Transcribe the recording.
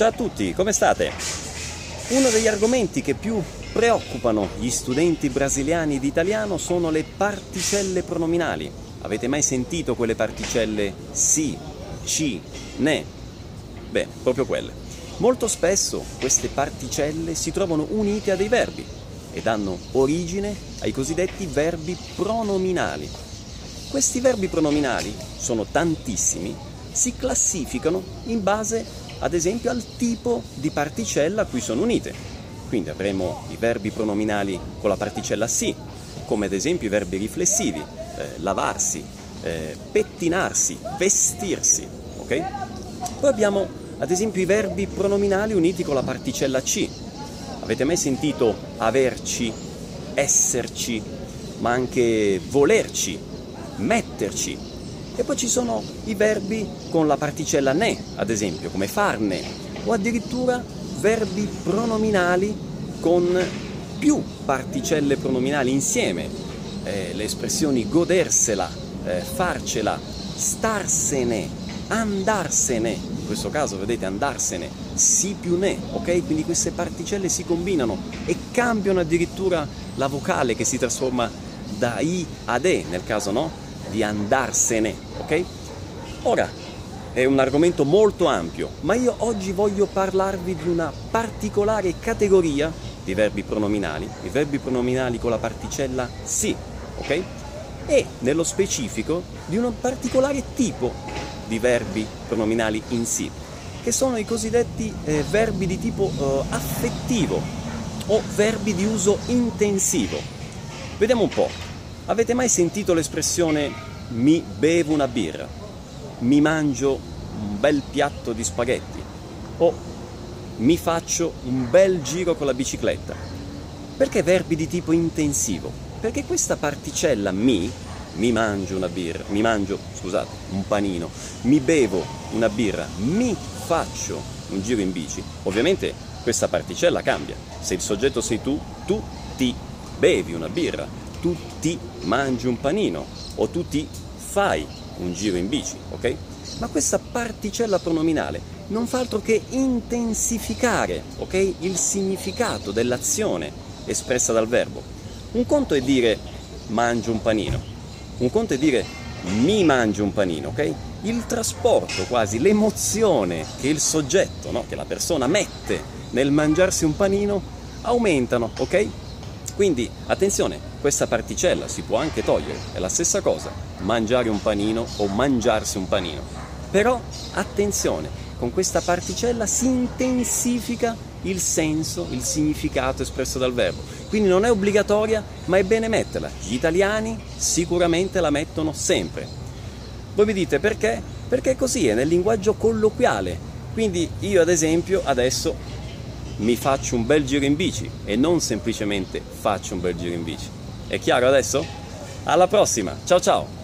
Ciao a tutti, come state? Uno degli argomenti che più preoccupano gli studenti brasiliani di italiano sono le particelle pronominali. Avete mai sentito quelle particelle si, ci, ne? Beh, proprio quelle. Molto spesso queste particelle si trovano unite a dei verbi e danno origine ai cosiddetti verbi pronominali. Questi verbi pronominali sono tantissimi, si classificano in base ad esempio al tipo di particella a cui sono unite. Quindi avremo i verbi pronominali con la particella si, come ad esempio i verbi riflessivi, eh, lavarsi, eh, pettinarsi, vestirsi. Okay? Poi abbiamo ad esempio i verbi pronominali uniti con la particella C. Avete mai sentito averci, esserci, ma anche volerci, metterci, e poi ci sono i verbi con la particella ne, ad esempio, come farne, o addirittura verbi pronominali con più particelle pronominali insieme. Eh, le espressioni godersela, eh, farcela, starsene, andarsene, in questo caso vedete andarsene, si più ne, ok? Quindi queste particelle si combinano e cambiano addirittura la vocale che si trasforma da i ad e, nel caso no? Di andarsene, ok? Ora, è un argomento molto ampio, ma io oggi voglio parlarvi di una particolare categoria di verbi pronominali, i verbi pronominali con la particella si, ok? E nello specifico di un particolare tipo di verbi pronominali in si, che sono i cosiddetti eh, verbi di tipo eh, affettivo o verbi di uso intensivo. Vediamo un po'. Avete mai sentito l'espressione mi bevo una birra, mi mangio un bel piatto di spaghetti o mi faccio un bel giro con la bicicletta? Perché verbi di tipo intensivo? Perché questa particella mi, mi mangio una birra, mi mangio, scusate, un panino, mi bevo una birra, mi faccio un giro in bici, ovviamente questa particella cambia. Se il soggetto sei tu, tu ti bevi una birra, tu ti mangi un panino o tu ti fai un giro in bici, ok? Ma questa particella pronominale non fa altro che intensificare, ok? Il significato dell'azione espressa dal verbo. Un conto è dire mangio un panino, un conto è dire mi mangio un panino, ok? Il trasporto quasi, l'emozione che il soggetto, no? che la persona mette nel mangiarsi un panino aumentano, ok? Quindi attenzione, questa particella si può anche togliere, è la stessa cosa, mangiare un panino o mangiarsi un panino. Però attenzione, con questa particella si intensifica il senso, il significato espresso dal verbo. Quindi non è obbligatoria, ma è bene metterla. Gli italiani sicuramente la mettono sempre. Voi mi dite perché? Perché così è nel linguaggio colloquiale. Quindi io ad esempio adesso mi faccio un bel giro in bici e non semplicemente faccio un bel giro in bici. È chiaro adesso? Alla prossima, ciao ciao!